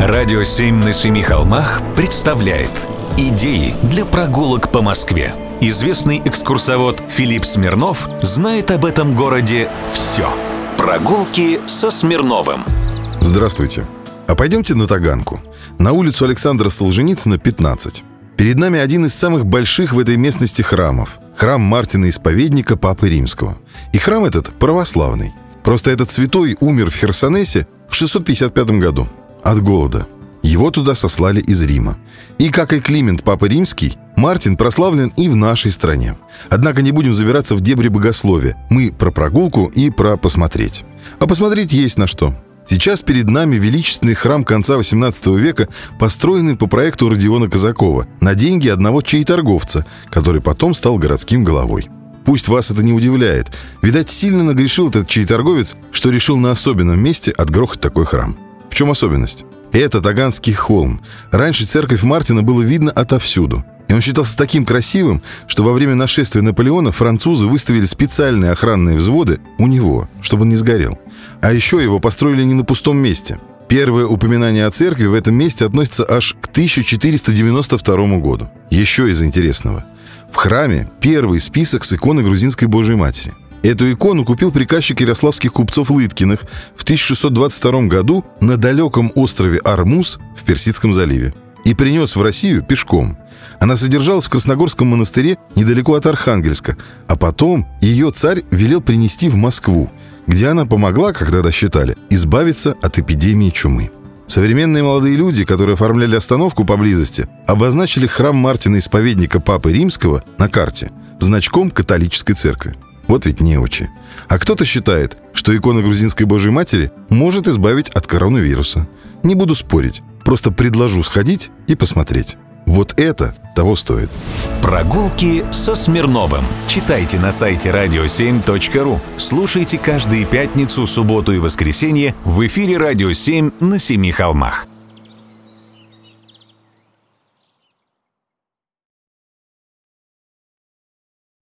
Радио «Семь на семи холмах» представляет Идеи для прогулок по Москве. Известный экскурсовод Филипп Смирнов знает об этом городе все. Прогулки со Смирновым. Здравствуйте. А пойдемте на Таганку. На улицу Александра Солженицына, 15. Перед нами один из самых больших в этой местности храмов. Храм Мартина Исповедника Папы Римского. И храм этот православный. Просто этот святой умер в Херсонесе в 655 году от голода. Его туда сослали из Рима. И, как и Климент Папа Римский, Мартин прославлен и в нашей стране. Однако не будем забираться в дебри богословия. Мы про прогулку и про посмотреть. А посмотреть есть на что. Сейчас перед нами величественный храм конца XVIII века, построенный по проекту Родиона Казакова на деньги одного чей-торговца, который потом стал городским головой. Пусть вас это не удивляет. Видать, сильно нагрешил этот чей-торговец, что решил на особенном месте отгрохать такой храм. Чем особенность? Это Таганский холм. Раньше церковь Мартина было видно отовсюду. И он считался таким красивым, что во время нашествия Наполеона французы выставили специальные охранные взводы у него, чтобы он не сгорел. А еще его построили не на пустом месте. Первое упоминание о церкви в этом месте относится аж к 1492 году. Еще из интересного. В храме первый список с иконой грузинской Божьей Матери – Эту икону купил приказчик ярославских купцов Лыткиных в 1622 году на далеком острове Армуз в Персидском заливе и принес в Россию пешком. Она содержалась в Красногорском монастыре недалеко от Архангельска, а потом ее царь велел принести в Москву, где она помогла, как тогда считали, избавиться от эпидемии чумы. Современные молодые люди, которые оформляли остановку поблизости, обозначили храм Мартина Исповедника Папы Римского на карте значком католической церкви. Вот ведь неучи. А кто-то считает, что икона грузинской Божьей Матери может избавить от коронавируса. Не буду спорить, просто предложу сходить и посмотреть. Вот это того стоит. Прогулки со Смирновым. Читайте на сайте radio7.ru. Слушайте каждые пятницу, субботу и воскресенье в эфире «Радио 7» на Семи холмах.